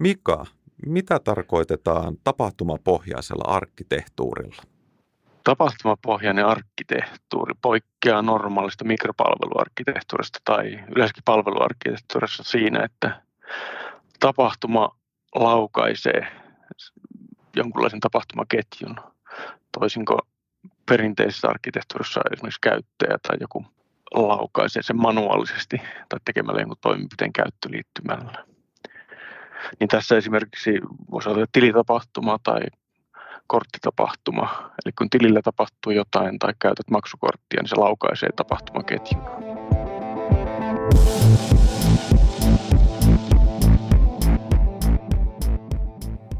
Mika, mitä tarkoitetaan tapahtumapohjaisella arkkitehtuurilla? Tapahtumapohjainen arkkitehtuuri poikkeaa normaalista mikropalveluarkkitehtuurista tai yleensäkin palveluarkkitehtuurissa siinä, että tapahtuma laukaisee jonkunlaisen tapahtumaketjun, toisinko perinteisessä arkkitehtuurissa esimerkiksi käyttäjä tai joku laukaisee sen manuaalisesti tai tekemällä jonkun toimenpiteen käyttöliittymällä. Niin tässä esimerkiksi voisi olla tilitapahtuma tai korttitapahtuma. Eli kun tilillä tapahtuu jotain tai käytät maksukorttia, niin se laukaisee tapahtumaketjun.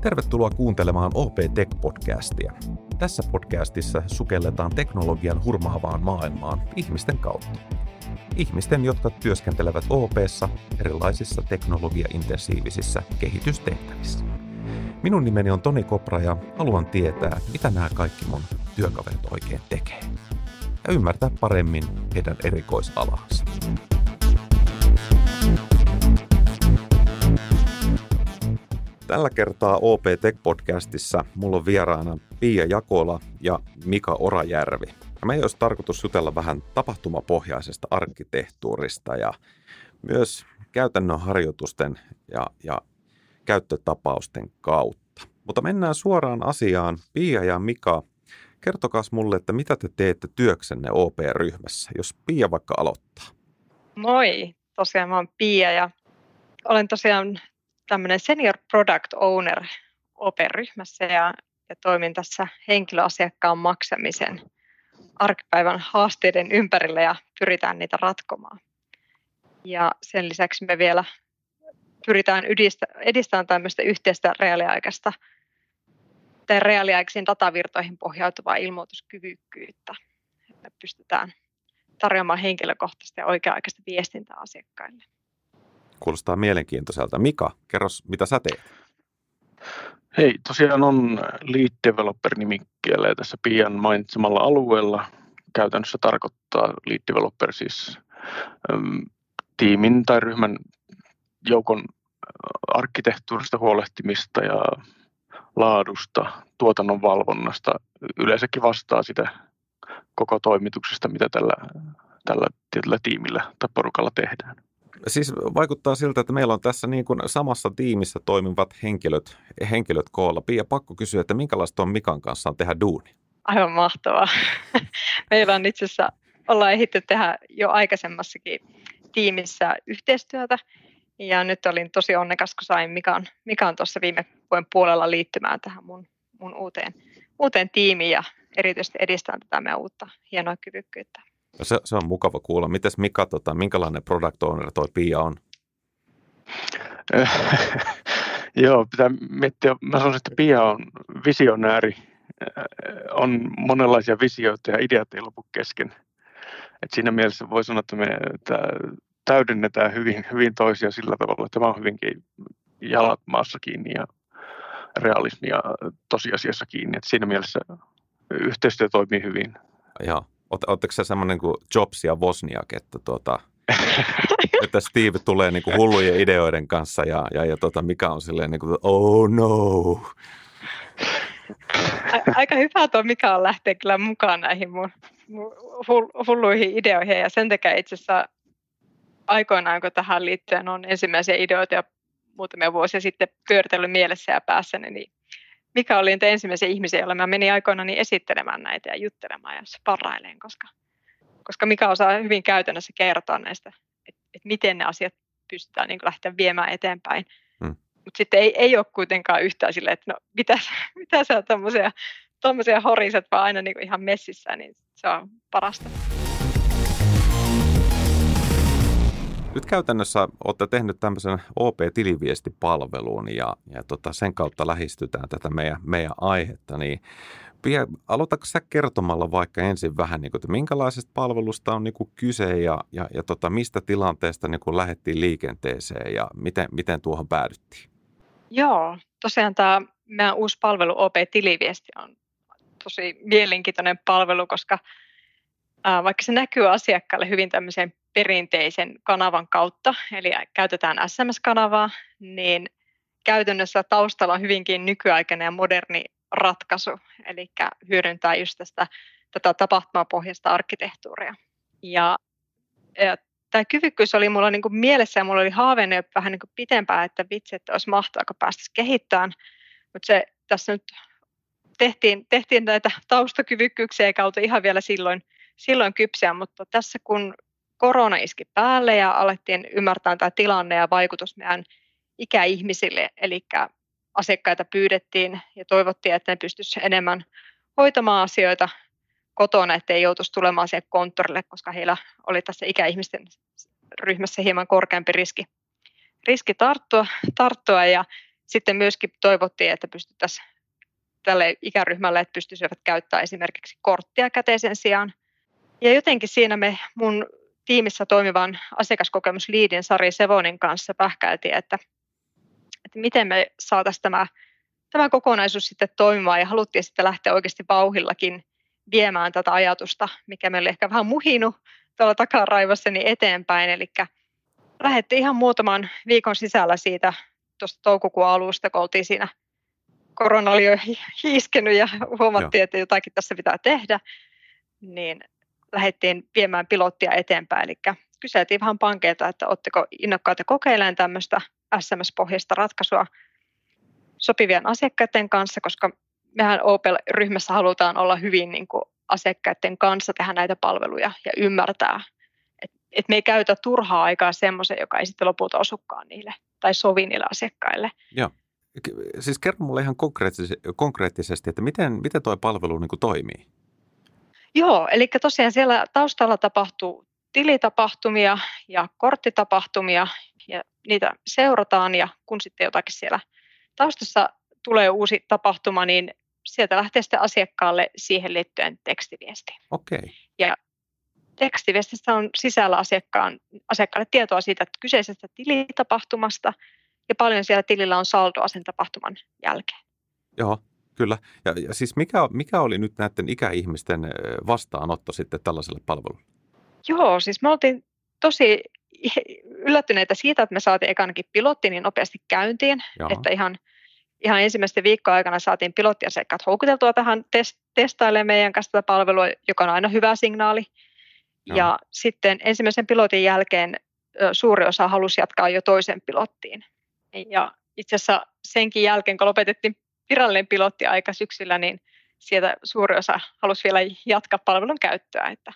Tervetuloa kuuntelemaan OP Tech-podcastia. Tässä podcastissa sukelletaan teknologian hurmaavaan maailmaan ihmisten kautta. Ihmisten, jotka työskentelevät OPssa erilaisissa teknologiaintensiivisissä kehitystehtävissä. Minun nimeni on Toni Kopra ja haluan tietää, mitä nämä kaikki mun työkaverit oikein tekee. Ja ymmärtää paremmin heidän erikoisalansa. Tällä kertaa OP Tech-podcastissa mulla on vieraana Pia Jakola ja Mika Orajärvi. Meidän olisi tarkoitus jutella vähän tapahtumapohjaisesta arkkitehtuurista ja myös käytännön harjoitusten ja, ja käyttötapausten kautta. Mutta mennään suoraan asiaan. Pia ja Mika, kertokaa mulle, että mitä te teette työksenne OP-ryhmässä, jos Pia vaikka aloittaa. Moi, tosiaan mä oon Pia ja olen tosiaan tämmöinen senior product owner OP-ryhmässä ja, ja toimin tässä henkilöasiakkaan maksamisen arkipäivän haasteiden ympärillä ja pyritään niitä ratkomaan. Ja sen lisäksi me vielä pyritään edistämään tämmöistä yhteistä reaaliaikaista tai reaaliaikaisiin datavirtoihin pohjautuvaa ilmoituskyvykkyyttä. Että pystytään tarjoamaan henkilökohtaista ja oikea-aikaista viestintää asiakkaille. Kuulostaa mielenkiintoiselta. Mika, kerros, mitä sä teet? Hei, tosiaan on lead developer nimikkeellä ja tässä Pian mainitsemalla alueella käytännössä tarkoittaa lead developer siis äm, tiimin tai ryhmän joukon arkkitehtuurista huolehtimista ja laadusta, tuotannon valvonnasta, yleensäkin vastaa sitä koko toimituksesta, mitä tällä, tällä tietyllä tiimillä tai porukalla tehdään. Siis vaikuttaa siltä, että meillä on tässä niin kuin samassa tiimissä toimivat henkilöt, henkilöt koolla. Pia, pakko kysyä, että minkälaista on Mikan kanssa tehdä duuni? Aivan mahtavaa. meillä on itse asiassa, ollaan ehditty tehdä jo aikaisemmassakin tiimissä yhteistyötä ja nyt olin tosi onnekas, kun sain Mikan, Mikan tuossa viime vuoden puolella liittymään tähän mun, mun uuteen, uuteen tiimiin ja erityisesti edistää tätä meidän uutta hienoa kyvykkyyttä. Se, se on mukava kuulla. Mites Mika, tota, minkälainen product owner toi Pia on? Joo, pitää miettiä. Mä sanoisin, että Pia on visionääri. On monenlaisia visioita ja ideat ei lopu kesken. Et siinä mielessä voi sanoa, että, me, täydennetään hyvin, hyvin toisia sillä tavalla, että tämä on hyvinkin jalat maassa kiinni ja realismia tosiasiassa kiinni. Että siinä mielessä yhteistyö toimii hyvin. Joo. Oletteko se semmoinen kuin Jobs ja Wozniak, että, tuota, että Steve tulee niin kuin hullujen ideoiden kanssa ja, ja, ja tota, mikä on silleen niin kuin, oh no. Aika hyvä tuo mikä on lähteä kyllä mukaan näihin mun, mun hulluihin ideoihin ja sen takia itse asiassa aikoinaan, kun tähän liittyen on ensimmäisiä ideoita ja muutamia vuosia sitten pyöritellyt mielessä ja päässäni, niin mikä oli niitä ensimmäisiä ihmisiä, joilla mä menin aikoinaan niin esittelemään näitä ja juttelemaan ja sparraileen, koska, koska mikä osaa hyvin käytännössä kertoa näistä, että et miten ne asiat pystytään niin lähteä viemään eteenpäin. Hmm. Mutta sitten ei, ei ole kuitenkaan yhtään silleen, että no mitä, mitä sä tuommoisia horiset vaan aina niin ihan messissä, niin se on parasta. Nyt käytännössä olette tehnyt tämmöisen OP-tiliviestipalvelun ja, ja tota, sen kautta lähestytään tätä meidän, meidän aihetta, niin Pia, aloitatko sä kertomalla vaikka ensin vähän, niin kuin, että minkälaisesta palvelusta on niin kuin kyse ja, ja, ja tota, mistä tilanteesta niin kuin lähdettiin liikenteeseen ja miten, miten tuohon päädyttiin? Joo, tosiaan tämä meidän uusi palvelu OP-tiliviesti on tosi mielenkiintoinen palvelu, koska vaikka se näkyy asiakkaalle hyvin tämmöisen perinteisen kanavan kautta, eli käytetään SMS-kanavaa, niin käytännössä taustalla on hyvinkin nykyaikainen ja moderni ratkaisu, eli hyödyntää just tästä, tätä tapahtumapohjaista arkkitehtuuria. Ja, ja tämä kyvykkyys oli mulla niin kuin mielessä ja mulla oli haaveena vähän niin kuin pitempään, että vitsi, että olisi mahtavaa, kun päästäisiin kehittämään. Mutta se tässä nyt tehtiin, tehtiin näitä taustakyvykkyyksiä eikä oltu ihan vielä silloin, silloin kypsiä, mutta tässä kun korona iski päälle ja alettiin ymmärtää tämä tilanne ja vaikutus meidän ikäihmisille, eli asiakkaita pyydettiin ja toivottiin, että ne pystyisivät enemmän hoitamaan asioita kotona, ettei joutuisi tulemaan siihen konttorille, koska heillä oli tässä ikäihmisten ryhmässä hieman korkeampi riski, riski tarttua, tarttua ja sitten myöskin toivottiin, että pystyttäisiin tälle ikäryhmälle, että pystyisivät käyttämään esimerkiksi korttia käteisen sijaan. Ja jotenkin siinä me mun tiimissä toimivan asiakaskokemusliidin Sari Sevonin kanssa pähkäiltiin, että, että miten me saataisiin tämä, tämä kokonaisuus sitten toimimaan ja haluttiin sitten lähteä oikeasti vauhillakin viemään tätä ajatusta, mikä meille ehkä vähän muhinut tuolla takaraivossa niin eteenpäin. Eli lähdettiin ihan muutaman viikon sisällä siitä tuosta toukokuun alusta, kun oltiin siinä korona oli jo hiiskenyt ja huomattiin, Joo. että jotakin tässä pitää tehdä, niin lähdettiin viemään pilottia eteenpäin. Eli kyseltiin vähän pankeilta, että oletteko innokkaita kokeilemaan tämmöistä SMS-pohjaista ratkaisua sopivien asiakkaiden kanssa, koska mehän Opel-ryhmässä halutaan olla hyvin niin kuin asiakkaiden kanssa tehdä näitä palveluja ja ymmärtää, että et me ei käytä turhaa aikaa semmoisen, joka ei sitten lopulta osukaan niille tai sovi niille asiakkaille. Joo. Siis kerro mulle ihan konkreettisesti, että miten, miten tuo palvelu niin kuin toimii? Joo, eli tosiaan siellä taustalla tapahtuu tilitapahtumia ja korttitapahtumia ja niitä seurataan ja kun sitten jotakin siellä taustassa tulee uusi tapahtuma, niin sieltä lähtee sitten asiakkaalle siihen liittyen tekstiviesti. Okei. Okay. Ja tekstiviestissä on sisällä asiakkaan, asiakkaalle tietoa siitä että kyseisestä tilitapahtumasta ja paljon siellä tilillä on saldoa sen tapahtuman jälkeen. Joo, kyllä. Ja, ja siis mikä, mikä oli nyt näiden ikäihmisten vastaanotto sitten tällaiselle palvelulle? Joo, siis me oltiin tosi yllättyneitä siitä, että me saatiin ekanakin pilotti niin nopeasti käyntiin, Jaha. että ihan – ihan ensimmäisten viikkojen aikana saatiin pilottiasiakkaat houkuteltua tähän test- testailemaan meidän kanssa tätä palvelua, joka on aina hyvä signaali. No. Ja sitten ensimmäisen pilotin jälkeen suuri osa halusi jatkaa jo toisen pilottiin. Ja itse asiassa senkin jälkeen, kun lopetettiin virallinen pilotti aika syksyllä, niin sieltä suuri osa halusi vielä jatkaa palvelun käyttöä. Että,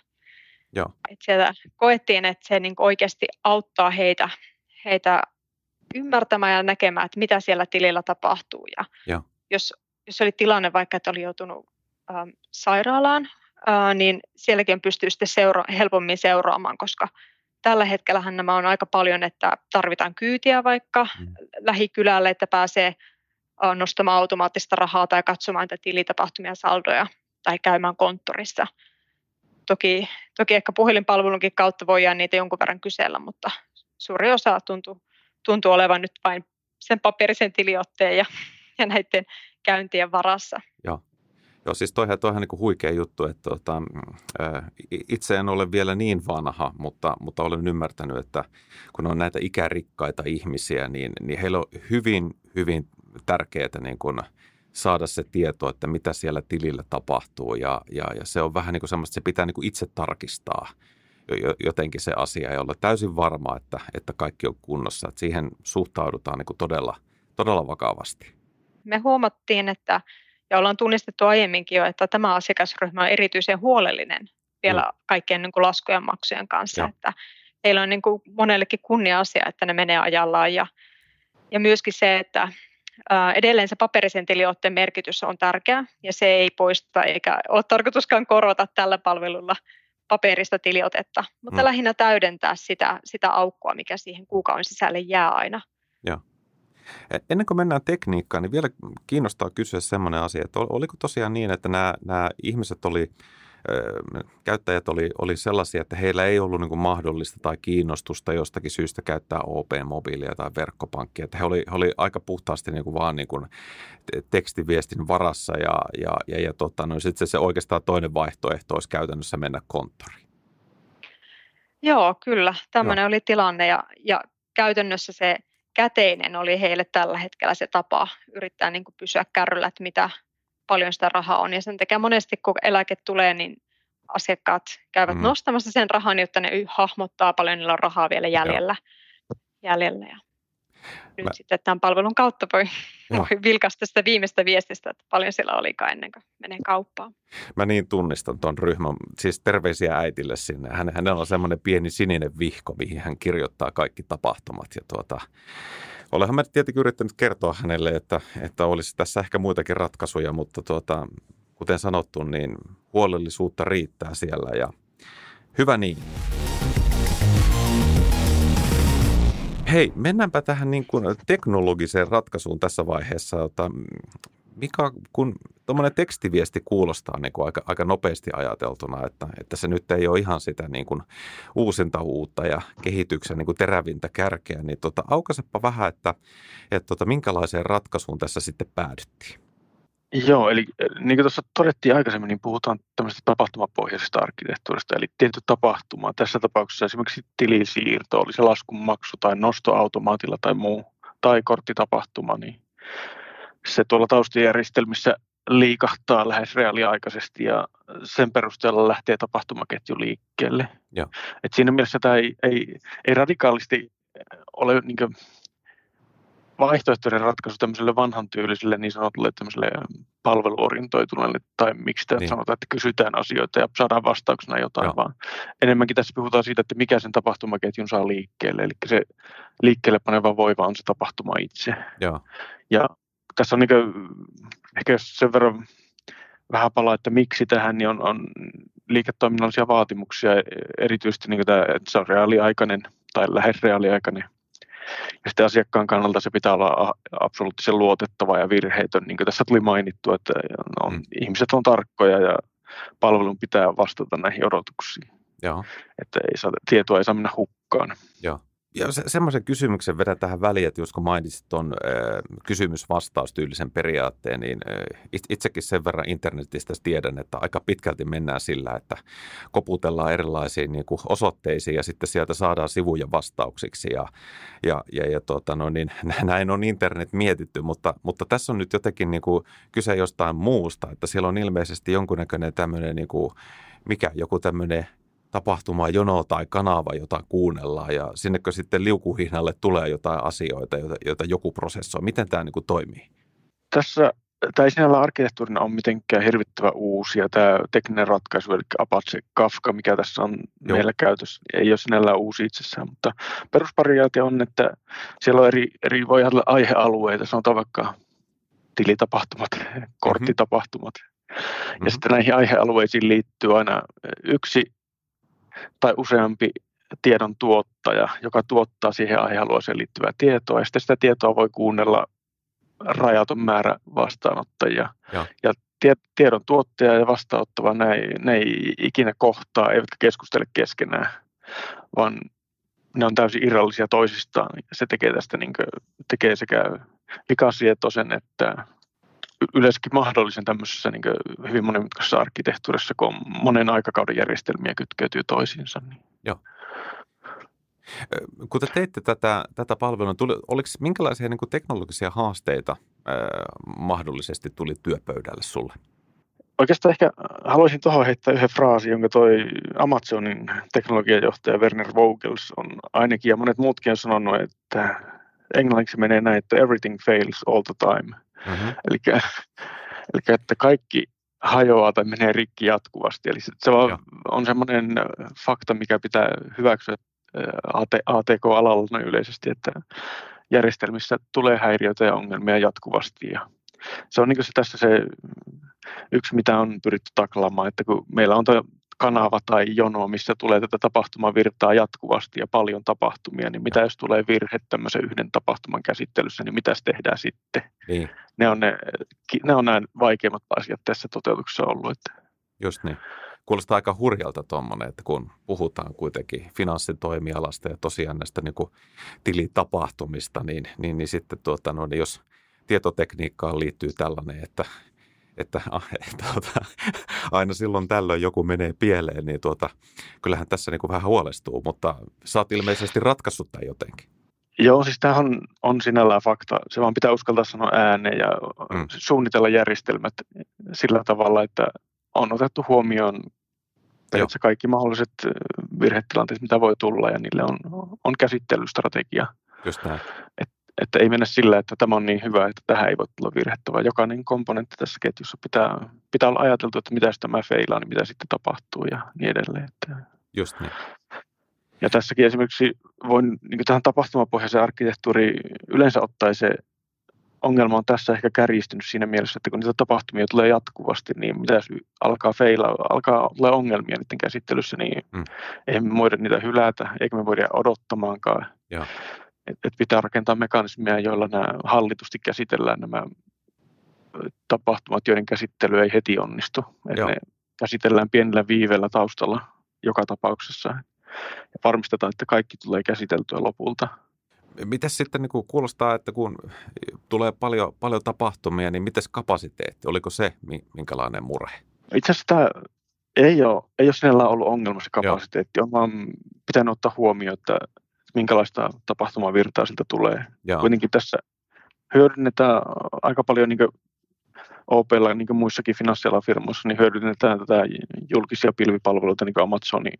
Joo. että sieltä koettiin, että se niin oikeasti auttaa heitä, heitä ymmärtämään ja näkemään, että mitä siellä tilillä tapahtuu. Ja ja. Jos, jos oli tilanne vaikka, että oli joutunut ähm, sairaalaan, äh, niin sielläkin pystyy sitten seura- helpommin seuraamaan, koska tällä hetkellä nämä on aika paljon, että tarvitaan kyytiä vaikka mm. lähikylälle, että pääsee nostamaan automaattista rahaa tai katsomaan niitä tilitapahtumia saldoja tai käymään konttorissa. Toki, toki ehkä puhelinpalvelunkin kautta voidaan niitä jonkun verran kysellä, mutta suuri osa tuntuu tuntuu olevan nyt vain sen paperisen tiliotteen ja, ja näiden käyntien varassa. Joo. Joo, siis toihan, toihan niin huikea juttu, että tota, itse en ole vielä niin vanha, mutta, mutta olen ymmärtänyt, että kun on näitä ikärikkaita ihmisiä, niin, niin heillä on hyvin, hyvin tärkeää niin kuin saada se tieto, että mitä siellä tilillä tapahtuu ja, ja, ja se on vähän niin kuin semmoista, että se pitää niin kuin itse tarkistaa – jotenkin se asia ja olla täysin varma, että, että kaikki on kunnossa. Että siihen suhtaudutaan niin kuin todella, todella vakavasti. Me huomattiin, että ja ollaan tunnistettu aiemminkin jo, että tämä asiakasryhmä on erityisen huolellinen vielä mm. kaikkien niin kuin laskujen maksujen kanssa. Ja. Että heillä on niin kuin monellekin kunnia-asia, että ne menee ajallaan ja, ja myöskin se, että edelleen se paperisen tiliotteen merkitys on tärkeä ja se ei poista eikä ole tarkoituskaan korvata tällä palvelulla paperista tiliotetta, mutta mm. lähinnä täydentää sitä, sitä aukkoa, mikä siihen kuukauden sisälle jää aina. Joo. E, ennen kuin mennään tekniikkaan, niin vielä kiinnostaa kysyä semmoinen asia, että oliko tosiaan niin, että nämä, nämä ihmiset oli käyttäjät oli, oli sellaisia, että heillä ei ollut niin mahdollista tai kiinnostusta jostakin syystä käyttää OP-mobiilia tai verkkopankkia. Että he oli, he oli aika puhtaasti niin kuin vaan niin kuin tekstiviestin varassa ja, ja, ja, ja tota, no, sitten se oikeastaan toinen vaihtoehto olisi käytännössä mennä konttoriin. Joo, kyllä. Tämmöinen Joo. oli tilanne ja, ja käytännössä se käteinen oli heille tällä hetkellä se tapa yrittää niin kuin pysyä kärryllä, että mitä paljon sitä rahaa on. Ja sen takia monesti, kun eläke tulee, niin asiakkaat käyvät mm. nostamassa sen rahan, jotta ne hahmottaa paljon niillä on rahaa vielä jäljellä. jäljellä. Ja nyt Mä... sitten tämän palvelun kautta voi, voi vilkaista sitä viimeistä viestistä, että paljon siellä olikaan ennen kuin menee kauppaan. Mä niin tunnistan tuon ryhmän, siis terveisiä äitille sinne. Hän, hänellä on semmoinen pieni sininen vihko, mihin hän kirjoittaa kaikki tapahtumat. Ja tuota, olenhan mä tietenkin yrittänyt kertoa hänelle, että, että olisi tässä ehkä muitakin ratkaisuja, mutta tuota, kuten sanottu, niin huolellisuutta riittää siellä ja hyvä niin. Hei, mennäänpä tähän niin kuin teknologiseen ratkaisuun tässä vaiheessa. Mikä, kun tuommoinen tekstiviesti kuulostaa niin kuin aika, aika nopeasti ajateltuna, että, että se nyt ei ole ihan sitä niin kuin uusinta uutta ja kehityksen niin kuin terävintä kärkeä, niin tota, aukaisepa vähän, että, että tota, minkälaiseen ratkaisuun tässä sitten päädyttiin. Joo, eli niin kuin tuossa todettiin aikaisemmin, niin puhutaan tämmöisestä tapahtumapohjaisesta arkkitehtuurista, eli tietty tapahtuma. Tässä tapauksessa esimerkiksi tilisiirto, oli se laskunmaksu tai nostoautomaatilla tai muu, tai korttitapahtuma, niin se tuolla taustajärjestelmissä liikahtaa lähes reaaliaikaisesti ja sen perusteella lähtee tapahtumaketju liikkeelle. Et siinä mielessä tämä ei, ei, ei radikaalisti ole niin vaihtoehtoinen ratkaisu tämmöiselle vanhan tyyliselle niin sanotulle tämmöiselle palveluorientoituneelle, tai miksi niin. sanotaan, että kysytään asioita ja saadaan vastauksena jotain, Joo. vaan enemmänkin tässä puhutaan siitä, että mikä sen tapahtumaketjun saa liikkeelle, eli se liikkeelle paneva voiva on se tapahtuma itse. Joo. Ja tässä on niin kuin, ehkä sen verran vähän palaa, että miksi tähän, niin on, on liiketoiminnallisia vaatimuksia, erityisesti niin tämä, että se on reaaliaikainen tai lähes reaaliaikainen ja sitten asiakkaan kannalta se pitää olla absoluuttisen luotettava ja virheetön, niin kuin tässä tuli mainittu, että on, mm. ihmiset on tarkkoja ja palvelun pitää vastata näihin odotuksiin. Joo. Että ei saa, tietoa ei saa mennä hukkaan. Joo. Ja se, semmoisen kysymyksen vedän tähän väliin, että jos kun mainitsit tuon kysymys-vastaus-tyylisen periaatteen, niin äh, itsekin sen verran internetistä tiedän, että aika pitkälti mennään sillä, että koputellaan erilaisiin niin kuin osoitteisiin ja sitten sieltä saadaan sivuja vastauksiksi ja, ja, ja, ja tuota, no niin, näin on internet mietitty, mutta, mutta tässä on nyt jotenkin niin kuin kyse jostain muusta, että siellä on ilmeisesti jonkunnäköinen tämmöinen niin kuin, mikä joku tämmöinen tapahtuma, jono tai kanava, jota kuunnellaan ja sinnekö sitten liukuhihnalle tulee jotain asioita, joita, joita joku prosessoi. Miten tämä niin kuin toimii? Tässä tämä ei sinällä arkkitehtuurina ole mitenkään hirvittävä uusi ja tämä tekninen ratkaisu, eli Apache Kafka, mikä tässä on Joo. meillä käytössä, ei ole sinällä uusi itsessään, mutta peruspariaate on, että siellä on eri, eri voi olla aihealueita, sanotaan vaikka tilitapahtumat, korttitapahtumat, mm-hmm. ja sitten näihin aihealueisiin liittyy aina yksi tai useampi tiedon tuottaja, joka tuottaa siihen aihealueeseen liittyvää tietoa, ja sitten sitä tietoa voi kuunnella rajaton määrä vastaanottajia. Ja, ja tie, tiedon tuottaja ja vastaanottava, ne ei, ne ei ikinä kohtaa, eivätkä keskustele keskenään, vaan ne on täysin irrallisia toisistaan. Se tekee tästä niin kuin, tekee sekä vikasietoisen että yleensäkin mahdollisen tämmöisessä niin hyvin monimutkaisessa arkkitehtuurissa, kun monen aikakauden järjestelmiä kytkeytyy toisiinsa. Niin. Joo. Kun te teitte tätä, tätä palvelua, tuli, oliko minkälaisia niin teknologisia haasteita ää, mahdollisesti tuli työpöydälle sulle? Oikeastaan ehkä haluaisin tuohon heittää yhden fraasin, jonka toi Amazonin teknologiajohtaja Werner Vogels on ainakin, ja monet muutkin on sanonut, että englanniksi menee näin, että everything fails all the time. Mm-hmm. Eli, eli että kaikki hajoaa tai menee rikki jatkuvasti. Eli se on, on semmoinen fakta, mikä pitää hyväksyä ATK-alalla noin yleisesti, että järjestelmissä tulee häiriöitä ja ongelmia jatkuvasti. Ja se on niin se tässä se yksi, mitä on pyritty taklaamaan, että kun meillä on kanava tai jono, missä tulee tätä tapahtumavirtaa jatkuvasti ja paljon tapahtumia, niin mitä jos tulee virhe tämmöisen yhden tapahtuman käsittelyssä, niin mitä tehdään sitten? Niin. Ne on ne, ne on nämä vaikeimmat asiat tässä toteutuksessa ollut. Että. Just niin. Kuulostaa aika hurjalta tuommoinen, että kun puhutaan kuitenkin finanssitoimialasta ja tosiaan näistä niin kuin tilitapahtumista, niin, niin, niin sitten tuota, no, niin jos tietotekniikkaan liittyy tällainen, että että, että tuota, aina silloin tällöin joku menee pieleen, niin tuota, kyllähän tässä niin kuin vähän huolestuu, mutta sä oot ilmeisesti ratkaissut tämän jotenkin. Joo, siis tämähän on, on sinällään fakta. Se vaan pitää uskaltaa sanoa ääneen ja mm. suunnitella järjestelmät sillä tavalla, että on otettu huomioon periaatteessa kaikki mahdolliset virhetilanteet, mitä voi tulla, ja niille on, on käsittelystrategia. Just näin. Et, että ei mennä sillä, että tämä on niin hyvä, että tähän ei voi tulla virhettä, vaan jokainen komponentti tässä ketjussa pitää, pitää olla ajateltu, että mitä tämä feilaa, niin mitä sitten tapahtuu ja niin edelleen. Että Just niin. Ja tässäkin esimerkiksi voin niin tähän tapahtumapohjaisen arkkitehtuuriin yleensä ottaen se ongelma on tässä ehkä kärjistynyt siinä mielessä, että kun niitä tapahtumia tulee jatkuvasti, niin mitä jos alkaa feilaa, alkaa olla ongelmia niiden käsittelyssä, niin mm. ei me voida niitä hylätä, eikä me voida odottamaankaan. Et, et pitää rakentaa mekanismeja, joilla nämä hallitusti käsitellään nämä tapahtumat, joiden käsittely ei heti onnistu. Että ne käsitellään pienellä viivellä taustalla joka tapauksessa ja varmistetaan, että kaikki tulee käsiteltyä lopulta. Miten sitten niin kuulostaa, että kun tulee paljon, paljon tapahtumia, niin miten kapasiteetti? Oliko se minkälainen murhe? Itse asiassa tämä ei ole, ei ole sinällään ollut ongelma se kapasiteetti. Joo. On vaan pitänyt ottaa huomioon, että minkälaista tapahtumavirtaa siltä tulee. Joo. Kuitenkin tässä hyödynnetään aika paljon niin OPlla, niin kuin muissakin finanssialan firmoissa, niin hyödynnetään tätä julkisia pilvipalveluita, niin kuin Amazoni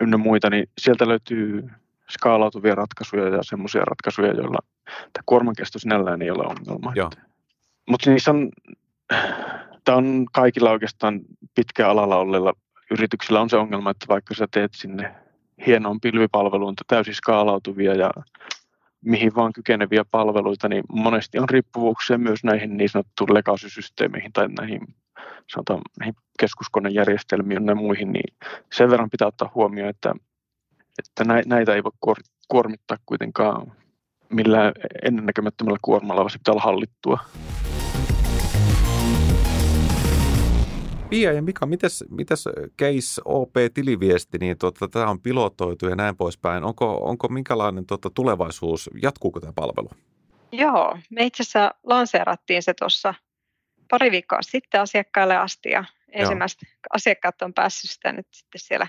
ynnä muita, niin sieltä löytyy skaalautuvia ratkaisuja ja semmoisia ratkaisuja, joilla tämä kuormankesto sinällään ei ole ongelma. Mutta niissä on, tämä on kaikilla oikeastaan pitkään alalla olleilla yrityksillä on se ongelma, että vaikka sä teet sinne hienoon pilvipalveluun täysin skaalautuvia ja mihin vaan kykeneviä palveluita, niin monesti on riippuvuuksia myös näihin niin sanottuun legacy-systeemeihin tai näihin, sanotaan, näihin keskuskonejärjestelmiin ja muihin, niin sen verran pitää ottaa huomioon, että, että näitä ei voi kuormittaa kuitenkaan millään ennennäkemättömällä kuormalla, vaan se pitää olla hallittua. Pia ja Mika, mites, mites case OP-tiliviesti, niin tota, tämä on pilotoitu ja näin poispäin. Onko, onko minkälainen tota, tulevaisuus, jatkuuko tämä palvelu? Joo, me itse asiassa lanseerattiin se tuossa pari viikkoa sitten asiakkaille asti ja ensimmäiset Joo. asiakkaat on päässyt sitä nyt sitten siellä.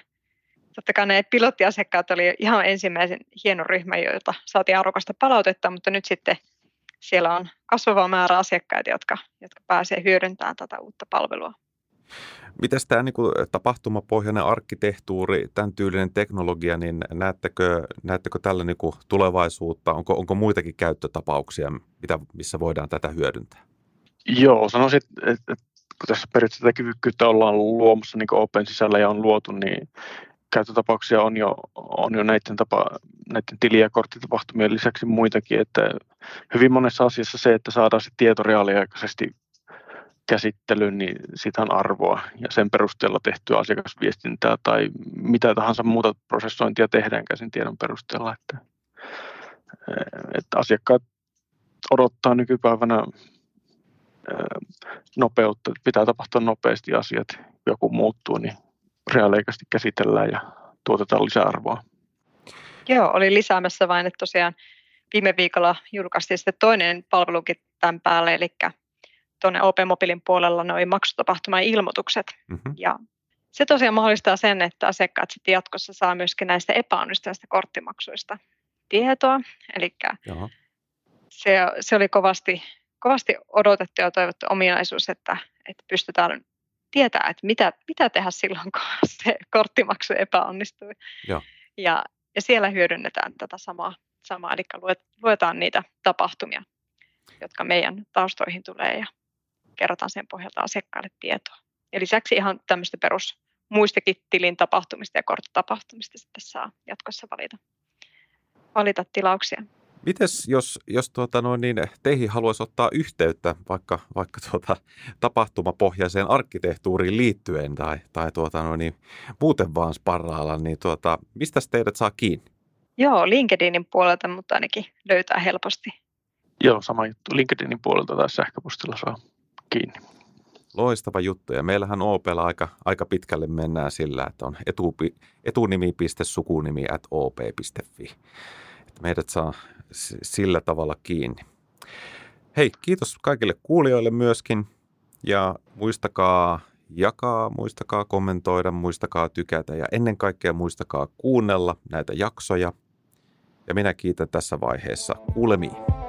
Totta kai ne pilottiasiakkaat oli ihan ensimmäisen hieno ryhmä, joilta saatiin arvokasta palautetta, mutta nyt sitten siellä on kasvava määrä asiakkaita, jotka, jotka pääsee hyödyntämään tätä uutta palvelua. Miten tämä niin kuin, tapahtumapohjainen arkkitehtuuri, tämän tyylinen teknologia, niin näettekö, näettekö tällä niin kuin, tulevaisuutta? Onko, onko muitakin käyttötapauksia, mitä, missä voidaan tätä hyödyntää? Joo, sanoisin, että, että kun tässä periaatteessa tätä kyvykkyyttä ollaan luomassa niin Open sisällä ja on luotu, niin käyttötapauksia on jo, on jo näiden, tapa, näiden tili- ja korttitapahtumien lisäksi muitakin, että hyvin monessa asiassa se, että saadaan se tieto reaaliaikaisesti käsittelyyn, niin siitä on arvoa ja sen perusteella tehtyä asiakasviestintää tai mitä tahansa muuta prosessointia tehdään sen tiedon perusteella, että, että asiakkaat odottaa nykypäivänä nopeutta, että pitää tapahtua nopeasti asiat, joku muuttuu, niin reaaliaikaisesti käsitellään ja tuotetaan lisäarvoa. Joo, oli lisäämässä vain, että tosiaan viime viikolla julkaistiin sitten toinen palvelukin tämän päälle, eli tuonne OP Mobilin puolella noin maksutapahtuma-ilmoitukset. Mm-hmm. Ja se tosiaan mahdollistaa sen, että asiakkaat sitten jatkossa saa myöskin näistä epäonnistuneista korttimaksuista tietoa. Eli se, se oli kovasti, kovasti odotettu ja toivottu ominaisuus, että, että pystytään tietää, että mitä, mitä tehdä silloin, kun se korttimaksu epäonnistuu. Joo. Ja, ja siellä hyödynnetään tätä samaa, samaa eli luetaan niitä tapahtumia, jotka meidän taustoihin tulee ja kerrotaan sen pohjalta asiakkaille tietoa. Ja lisäksi ihan tämmöistä perus muistakin tilin tapahtumista ja korttitapahtumista sitten saa jatkossa valita, valita tilauksia. Mites jos, jos tuota noin, niin teihin haluaisi ottaa yhteyttä vaikka, vaikka tuota, tapahtumapohjaiseen arkkitehtuuriin liittyen tai, tai tuota noin, niin, muuten vaan sparrailla, niin tuota, mistä teidät saa kiinni? Joo, LinkedInin puolelta, mutta ainakin löytää helposti. Joo, sama juttu. LinkedInin puolelta tai sähköpostilla saa kiinni. Loistava juttu. Ja meillähän OPlla aika, aika pitkälle mennään sillä, että on etupi, etunimi.sukunimi at op.fi. Että meidät saa sillä tavalla kiinni. Hei, kiitos kaikille kuulijoille myöskin. Ja muistakaa jakaa, muistakaa kommentoida, muistakaa tykätä ja ennen kaikkea muistakaa kuunnella näitä jaksoja. ja minä kiitän tässä vaiheessa kuulemiin.